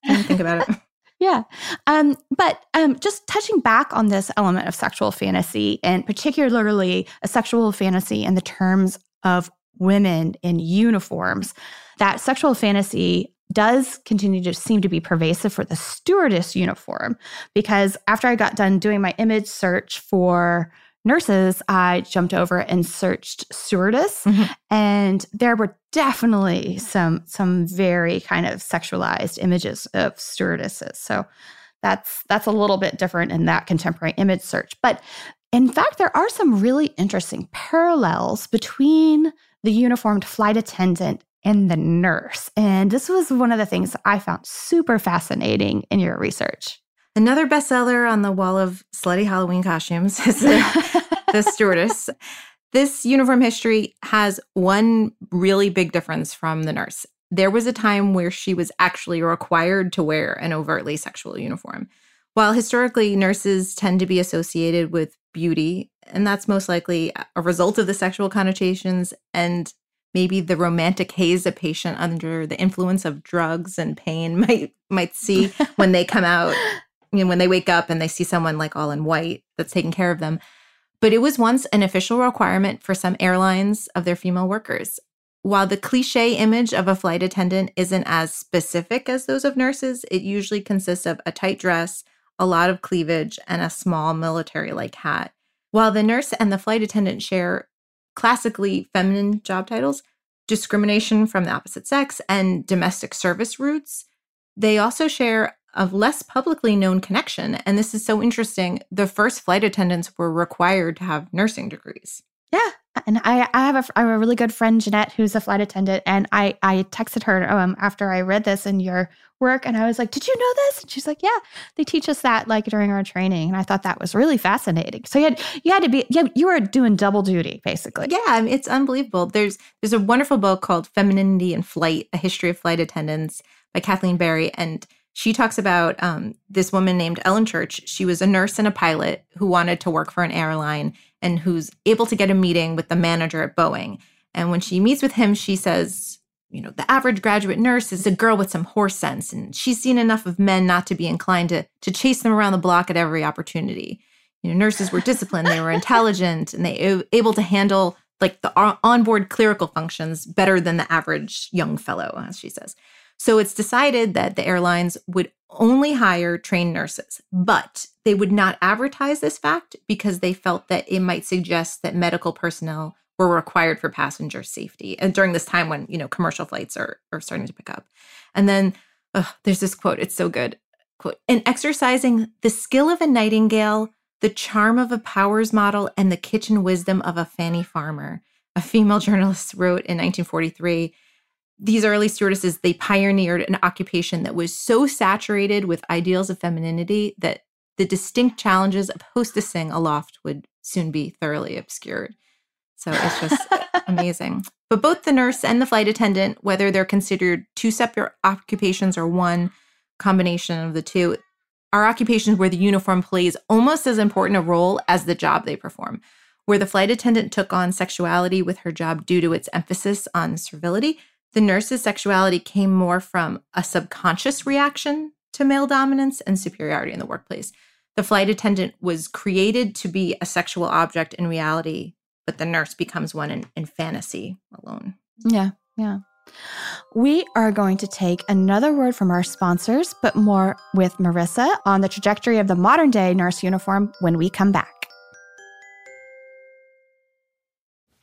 I didn't think about it. (laughs) yeah. Um, but um, just touching back on this element of sexual fantasy, and particularly a sexual fantasy in the terms of women in uniforms, that sexual fantasy does continue to seem to be pervasive for the stewardess uniform because after I got done doing my image search for nurses, I jumped over and searched stewardess, mm-hmm. and there were definitely some some very kind of sexualized images of stewardesses. So that's that's a little bit different in that contemporary image search. But in fact, there are some really interesting parallels between the uniformed flight attendant and the nurse. And this was one of the things I found super fascinating in your research. Another bestseller on the wall of slutty Halloween costumes is the, the (laughs) stewardess. This uniform history has one really big difference from the nurse. There was a time where she was actually required to wear an overtly sexual uniform. While historically nurses tend to be associated with beauty, and that's most likely a result of the sexual connotations and maybe the romantic haze a patient under the influence of drugs and pain (laughs) might might see (laughs) when they come out you know, when they wake up and they see someone like all in white that's taking care of them. But it was once an official requirement for some airlines of their female workers. While the cliche image of a flight attendant isn't as specific as those of nurses, it usually consists of a tight dress, a lot of cleavage, and a small military like hat. While the nurse and the flight attendant share classically feminine job titles, discrimination from the opposite sex, and domestic service roots, they also share a less publicly known connection. And this is so interesting. The first flight attendants were required to have nursing degrees. Yeah. And I, I have a, I have a really good friend, Jeanette, who's a flight attendant. And I, I texted her um, after I read this in your work. And I was like, Did you know this? And she's like, Yeah, they teach us that like during our training. And I thought that was really fascinating. So you had, you had to be, you, you were doing double duty basically. Yeah. It's unbelievable. There's, there's a wonderful book called Femininity in Flight, A History of Flight Attendants by Kathleen Barry. And she talks about um, this woman named Ellen Church. She was a nurse and a pilot who wanted to work for an airline and who's able to get a meeting with the manager at Boeing. And when she meets with him, she says, you know, the average graduate nurse is a girl with some horse sense, and she's seen enough of men not to be inclined to, to chase them around the block at every opportunity. You know, nurses were disciplined, they were intelligent, and they were able to handle like the onboard clerical functions better than the average young fellow, as she says. So it's decided that the airlines would only hire trained nurses, but they would not advertise this fact because they felt that it might suggest that medical personnel were required for passenger safety. And during this time when, you know, commercial flights are, are starting to pick up. And then there's this quote, it's so good. Quote, in exercising the skill of a nightingale, the charm of a Powers model, and the kitchen wisdom of a Fanny Farmer, a female (laughs) journalist wrote in 1943 these early stewardesses they pioneered an occupation that was so saturated with ideals of femininity that the distinct challenges of hostessing aloft would soon be thoroughly obscured. So it's just (laughs) amazing. But both the nurse and the flight attendant whether they're considered two separate occupations or one combination of the two are occupations where the uniform plays almost as important a role as the job they perform. Where the flight attendant took on sexuality with her job due to its emphasis on servility the nurse's sexuality came more from a subconscious reaction to male dominance and superiority in the workplace. The flight attendant was created to be a sexual object in reality, but the nurse becomes one in, in fantasy alone. Yeah, yeah. We are going to take another word from our sponsors, but more with Marisa on the trajectory of the modern day nurse uniform when we come back.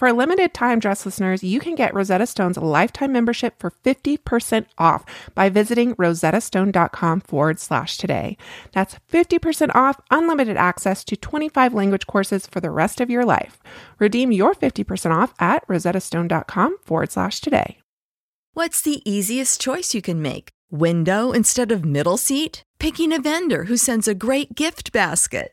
For limited time, Dressed listeners, you can get Rosetta Stone's lifetime membership for 50% off by visiting rosettastone.com forward slash today. That's 50% off unlimited access to 25 language courses for the rest of your life. Redeem your 50% off at rosettastone.com forward slash today. What's the easiest choice you can make? Window instead of middle seat? Picking a vendor who sends a great gift basket?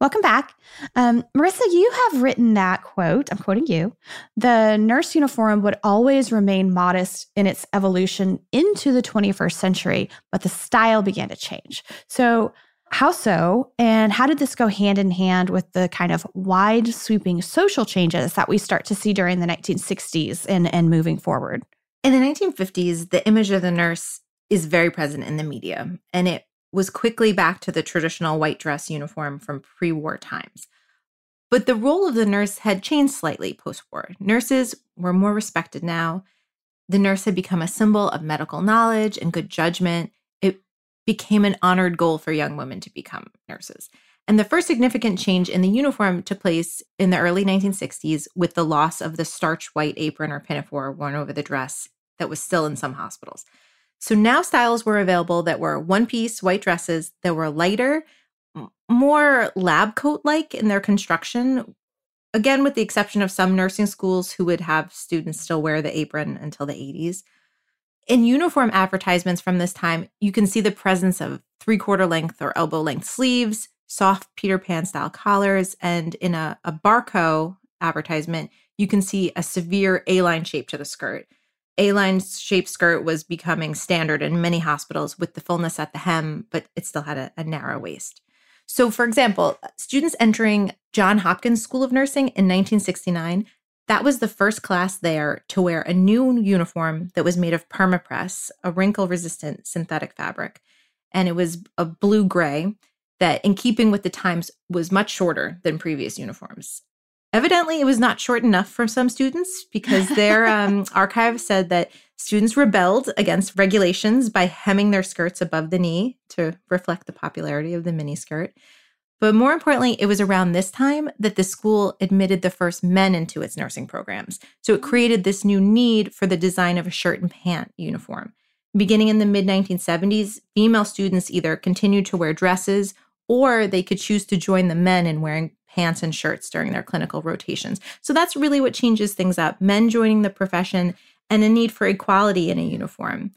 Welcome back. Um, Marisa, you have written that quote. I'm quoting you. The nurse uniform would always remain modest in its evolution into the 21st century, but the style began to change. So, how so? And how did this go hand in hand with the kind of wide sweeping social changes that we start to see during the 1960s and, and moving forward? In the 1950s, the image of the nurse is very present in the media, and it was quickly back to the traditional white dress uniform from pre war times. But the role of the nurse had changed slightly post war. Nurses were more respected now. The nurse had become a symbol of medical knowledge and good judgment. It became an honored goal for young women to become nurses. And the first significant change in the uniform took place in the early 1960s with the loss of the starch white apron or pinafore worn over the dress that was still in some hospitals. So now styles were available that were one piece white dresses that were lighter, more lab coat like in their construction. Again, with the exception of some nursing schools who would have students still wear the apron until the 80s. In uniform advertisements from this time, you can see the presence of three quarter length or elbow length sleeves, soft Peter Pan style collars, and in a, a Barco advertisement, you can see a severe A line shape to the skirt. A line shaped skirt was becoming standard in many hospitals with the fullness at the hem, but it still had a, a narrow waist. So, for example, students entering John Hopkins School of Nursing in 1969, that was the first class there to wear a new uniform that was made of permapress, a wrinkle resistant synthetic fabric. And it was a blue gray that, in keeping with the times, was much shorter than previous uniforms. Evidently, it was not short enough for some students because their (laughs) um, archive said that students rebelled against regulations by hemming their skirts above the knee to reflect the popularity of the miniskirt. But more importantly, it was around this time that the school admitted the first men into its nursing programs. So it created this new need for the design of a shirt and pant uniform. Beginning in the mid 1970s, female students either continued to wear dresses or they could choose to join the men in wearing pants and shirts during their clinical rotations. So that's really what changes things up men joining the profession and a need for equality in a uniform.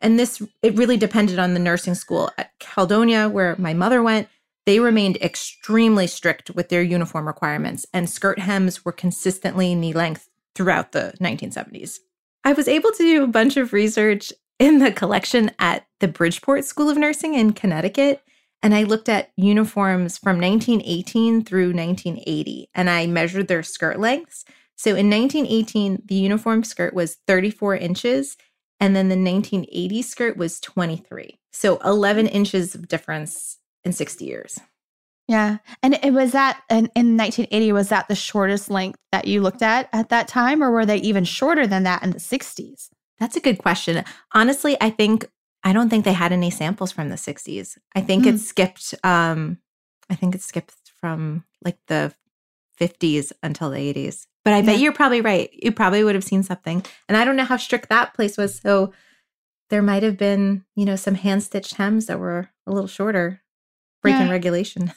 And this, it really depended on the nursing school at Caledonia, where my mother went. They remained extremely strict with their uniform requirements, and skirt hems were consistently knee length throughout the 1970s. I was able to do a bunch of research in the collection at the Bridgeport School of Nursing in Connecticut. And I looked at uniforms from 1918 through 1980 and I measured their skirt lengths. So in 1918, the uniform skirt was 34 inches, and then the 1980 skirt was 23. So 11 inches of difference in 60 years. Yeah. And it was that in, in 1980, was that the shortest length that you looked at at that time, or were they even shorter than that in the 60s? That's a good question. Honestly, I think I don't think they had any samples from the 60s. I think mm. it skipped um I think it skipped from like the 50s until the 80s. But I yeah. bet you're probably right. You probably would have seen something. And I don't know how strict that place was. So there might have been, you know, some hand stitched hems that were a little shorter, breaking yeah. regulation.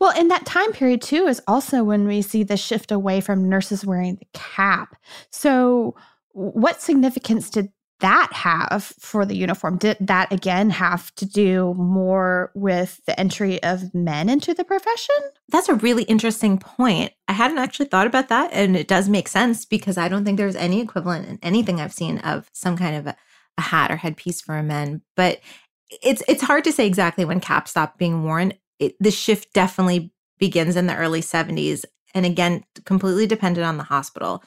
Well, in that time period too is also when we see the shift away from nurses wearing the cap. So what significance did that have for the uniform? Did that again have to do more with the entry of men into the profession? That's a really interesting point. I hadn't actually thought about that. And it does make sense because I don't think there's any equivalent in anything I've seen of some kind of a, a hat or headpiece for a men. But it's it's hard to say exactly when caps stopped being worn. It, the shift definitely begins in the early 70s and again completely dependent on the hospital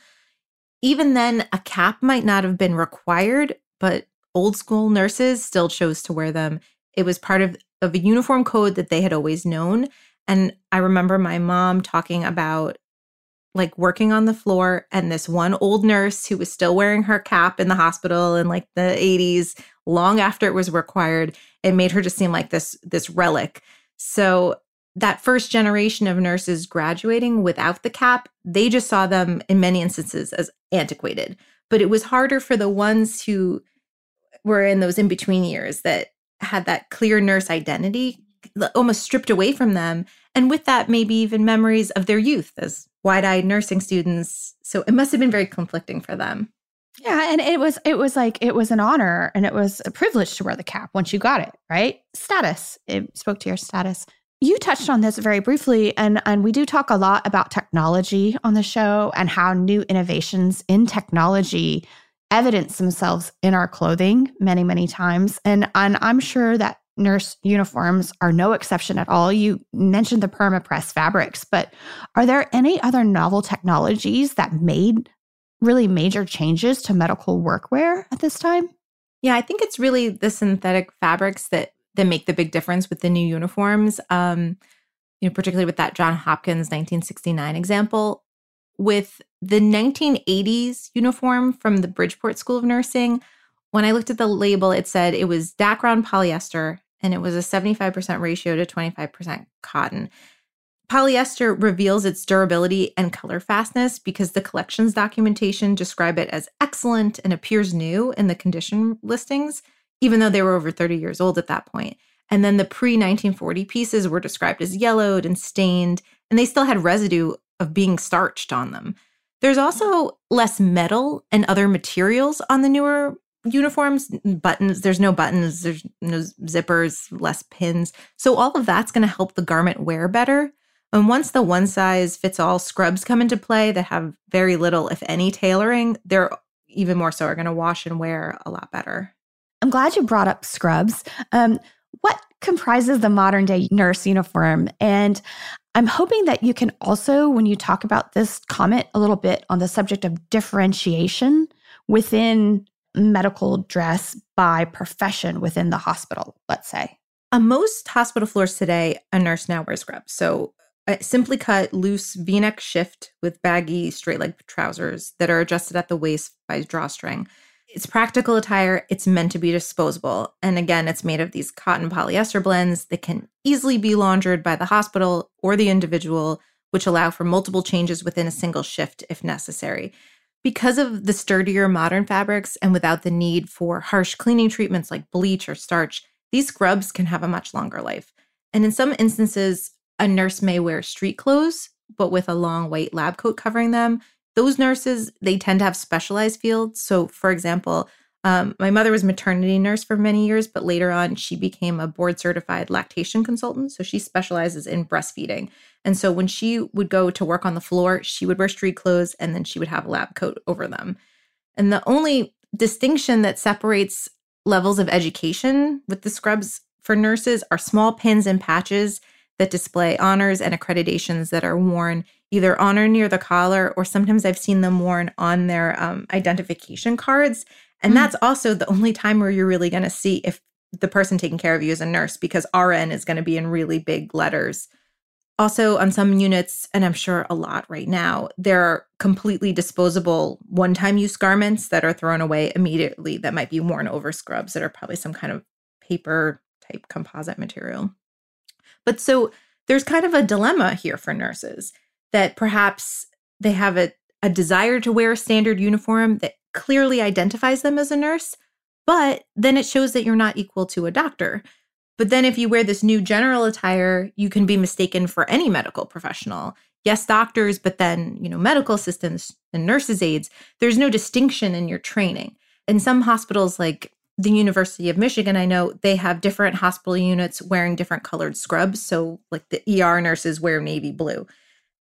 even then, a cap might not have been required, but old school nurses still chose to wear them. It was part of, of a uniform code that they had always known. And I remember my mom talking about like working on the floor and this one old nurse who was still wearing her cap in the hospital in like the 80s long after it was required it made her just seem like this this relic so that first generation of nurses graduating without the cap, they just saw them in many instances as antiquated. But it was harder for the ones who were in those in between years that had that clear nurse identity almost stripped away from them. And with that, maybe even memories of their youth as wide eyed nursing students. So it must have been very conflicting for them. Yeah, and it was it was like it was an honor and it was a privilege to wear the cap once you got it, right? Status. It spoke to your status. You touched on this very briefly, and, and we do talk a lot about technology on the show and how new innovations in technology evidence themselves in our clothing many, many times. And, and I'm sure that nurse uniforms are no exception at all. You mentioned the permapress fabrics, but are there any other novel technologies that made really major changes to medical workwear at this time? Yeah, I think it's really the synthetic fabrics that that make the big difference with the new uniforms. Um, you know, particularly with that John Hopkins 1969 example. With the 1980s uniform from the Bridgeport School of Nursing, when I looked at the label, it said it was Dacron polyester and it was a 75% ratio to 25% cotton. Polyester reveals its durability and color fastness because the collections documentation describe it as excellent and appears new in the condition listings even though they were over 30 years old at that point. And then the pre 1940 pieces were described as yellowed and stained, and they still had residue of being starched on them. There's also less metal and other materials on the newer uniforms, buttons, there's no buttons, there's no zippers, less pins. So all of that's going to help the garment wear better. And once the one size fits all scrubs come into play that have very little, if any, tailoring, they're even more so are going to wash and wear a lot better. I'm glad you brought up scrubs. Um, what comprises the modern day nurse uniform? And I'm hoping that you can also, when you talk about this, comment a little bit on the subject of differentiation within medical dress by profession within the hospital, let's say. On most hospital floors today, a nurse now wears scrubs. So, a simply cut, loose v neck shift with baggy, straight leg trousers that are adjusted at the waist by drawstring It's practical attire. It's meant to be disposable. And again, it's made of these cotton polyester blends that can easily be laundered by the hospital or the individual, which allow for multiple changes within a single shift if necessary. Because of the sturdier modern fabrics and without the need for harsh cleaning treatments like bleach or starch, these scrubs can have a much longer life. And in some instances, a nurse may wear street clothes, but with a long white lab coat covering them. Those nurses, they tend to have specialized fields. So, for example, um, my mother was maternity nurse for many years, but later on she became a board certified lactation consultant. So she specializes in breastfeeding. And so when she would go to work on the floor, she would wear street clothes and then she would have a lab coat over them. And the only distinction that separates levels of education with the scrubs for nurses are small pins and patches that display honors and accreditations that are worn either on or near the collar, or sometimes I've seen them worn on their um, identification cards. And mm. that's also the only time where you're really going to see if the person taking care of you is a nurse because RN is going to be in really big letters. Also, on some units, and I'm sure a lot right now, there are completely disposable one time use garments that are thrown away immediately that might be worn over scrubs that are probably some kind of paper type composite material. But so there's kind of a dilemma here for nurses that perhaps they have a, a desire to wear a standard uniform that clearly identifies them as a nurse, but then it shows that you're not equal to a doctor. But then if you wear this new general attire, you can be mistaken for any medical professional. Yes, doctors, but then, you know, medical assistants and nurses' aides, there's no distinction in your training. In some hospitals like the University of Michigan, I know they have different hospital units wearing different colored scrubs. So, like the ER nurses wear navy blue.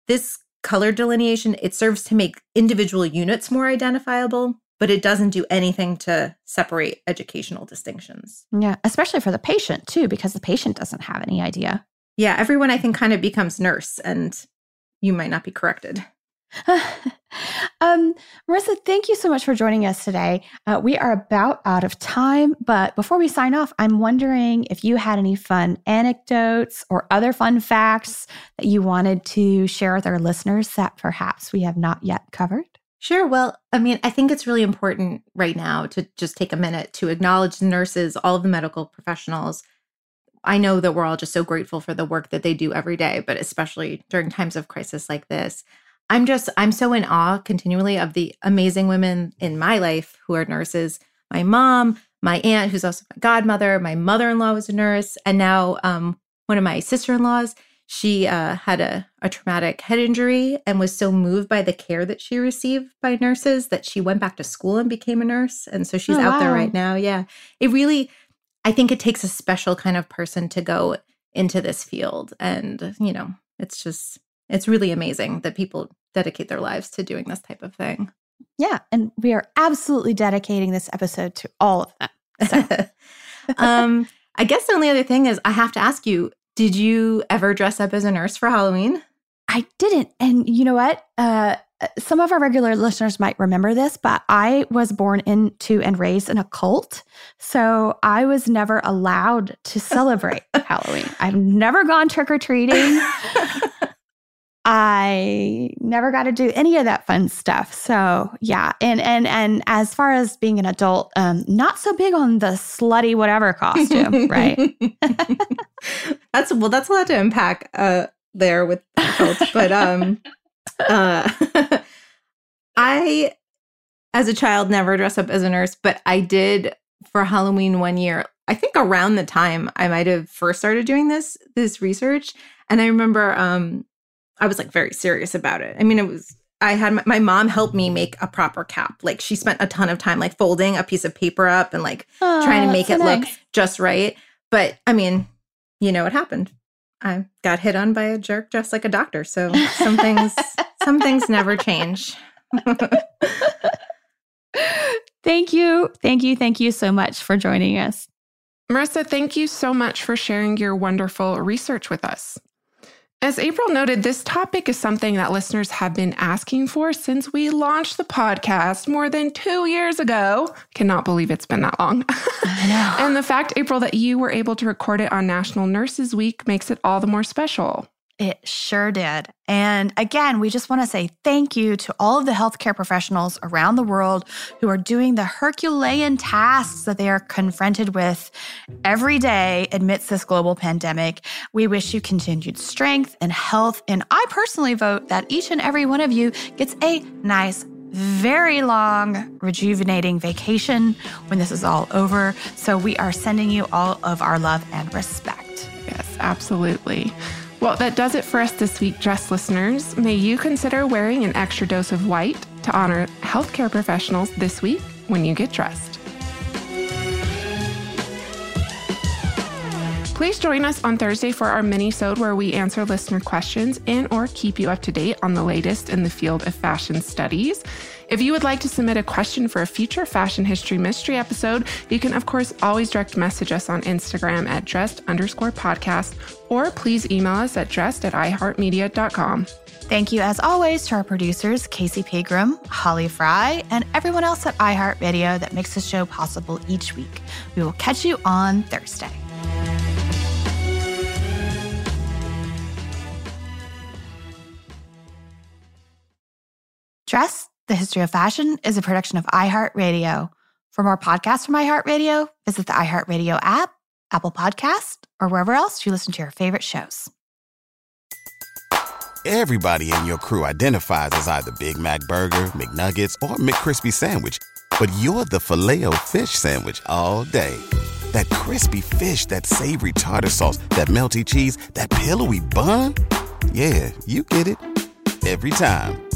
This color delineation, it serves to make individual units more identifiable, but it doesn't do anything to separate educational distinctions. Yeah, especially for the patient too, because the patient doesn't have any idea. Yeah, everyone I think kind of becomes nurse and you might not be corrected. (laughs) um, Marisa, thank you so much for joining us today. Uh, we are about out of time, but before we sign off, I'm wondering if you had any fun anecdotes or other fun facts that you wanted to share with our listeners that perhaps we have not yet covered. Sure. Well, I mean, I think it's really important right now to just take a minute to acknowledge the nurses, all of the medical professionals. I know that we're all just so grateful for the work that they do every day, but especially during times of crisis like this. I'm just, I'm so in awe continually of the amazing women in my life who are nurses. My mom, my aunt, who's also my godmother, my mother in law was a nurse, and now um, one of my sister in laws. She uh, had a, a traumatic head injury and was so moved by the care that she received by nurses that she went back to school and became a nurse. And so she's oh, out wow. there right now. Yeah. It really, I think it takes a special kind of person to go into this field. And, you know, it's just, it's really amazing that people dedicate their lives to doing this type of thing. Yeah. And we are absolutely dedicating this episode to all of them. So. (laughs) um, I guess the only other thing is I have to ask you, did you ever dress up as a nurse for Halloween? I didn't. And you know what? Uh, some of our regular listeners might remember this, but I was born into and raised in a cult. So I was never allowed to (laughs) celebrate Halloween. I've never gone trick or treating. (laughs) I never got to do any of that fun stuff. So yeah, and and and as far as being an adult, um, not so big on the slutty whatever costume, (laughs) right? that's well, that's a lot to unpack uh, there with adults, but um, uh, (laughs) I, as a child, never dressed up as a nurse, but I did for Halloween one year. I think around the time I might have first started doing this this research, and I remember um I was like very serious about it. I mean, it was I had my, my, mom help me make a proper cap. Like she spent a ton of time like folding a piece of paper up and like oh, trying to make it nice. look just right. But I mean, you know what happened? I got hit on by a jerk dressed like a doctor. So some things (laughs) some things never change. (laughs) thank you. Thank you. Thank you so much for joining us. Marisa, thank you so much for sharing your wonderful research with us. As April noted, this topic is something that listeners have been asking for since we launched the podcast more than two years ago. Cannot believe it's been that long. (laughs) I know. and the fact, April, that you were able to record it on National Nurses Week makes it all the more special. It sure did. And again, we just want to say thank you to all of the healthcare professionals around the world who are doing the Herculean tasks that they are confronted with every day amidst this global pandemic. We wish you continued strength and health. And I personally vote that each and every one of you gets a nice, very long, rejuvenating vacation when this is all over. So we are sending you all of our love and respect. Yes, absolutely. Well, that does it for us this week, Dressed listeners. May you consider wearing an extra dose of white to honor healthcare professionals this week when you get dressed. Please join us on Thursday for our mini-sode where we answer listener questions and or keep you up to date on the latest in the field of fashion studies. If you would like to submit a question for a future fashion history mystery episode, you can, of course, always direct message us on Instagram at dressed underscore podcast, or please email us at dressed at iheartmedia.com. Thank you, as always, to our producers, Casey Pegram, Holly Fry, and everyone else at iHeartRadio that makes the show possible each week. We will catch you on Thursday. Dressed the History of Fashion is a production of iHeartRadio. For more podcasts from iHeartRadio, visit the iHeartRadio app, Apple Podcast, or wherever else you listen to your favorite shows. Everybody in your crew identifies as either Big Mac Burger, McNuggets, or McCrispy Sandwich, but you're the filet fish Sandwich all day. That crispy fish, that savory tartar sauce, that melty cheese, that pillowy bun. Yeah, you get it every time.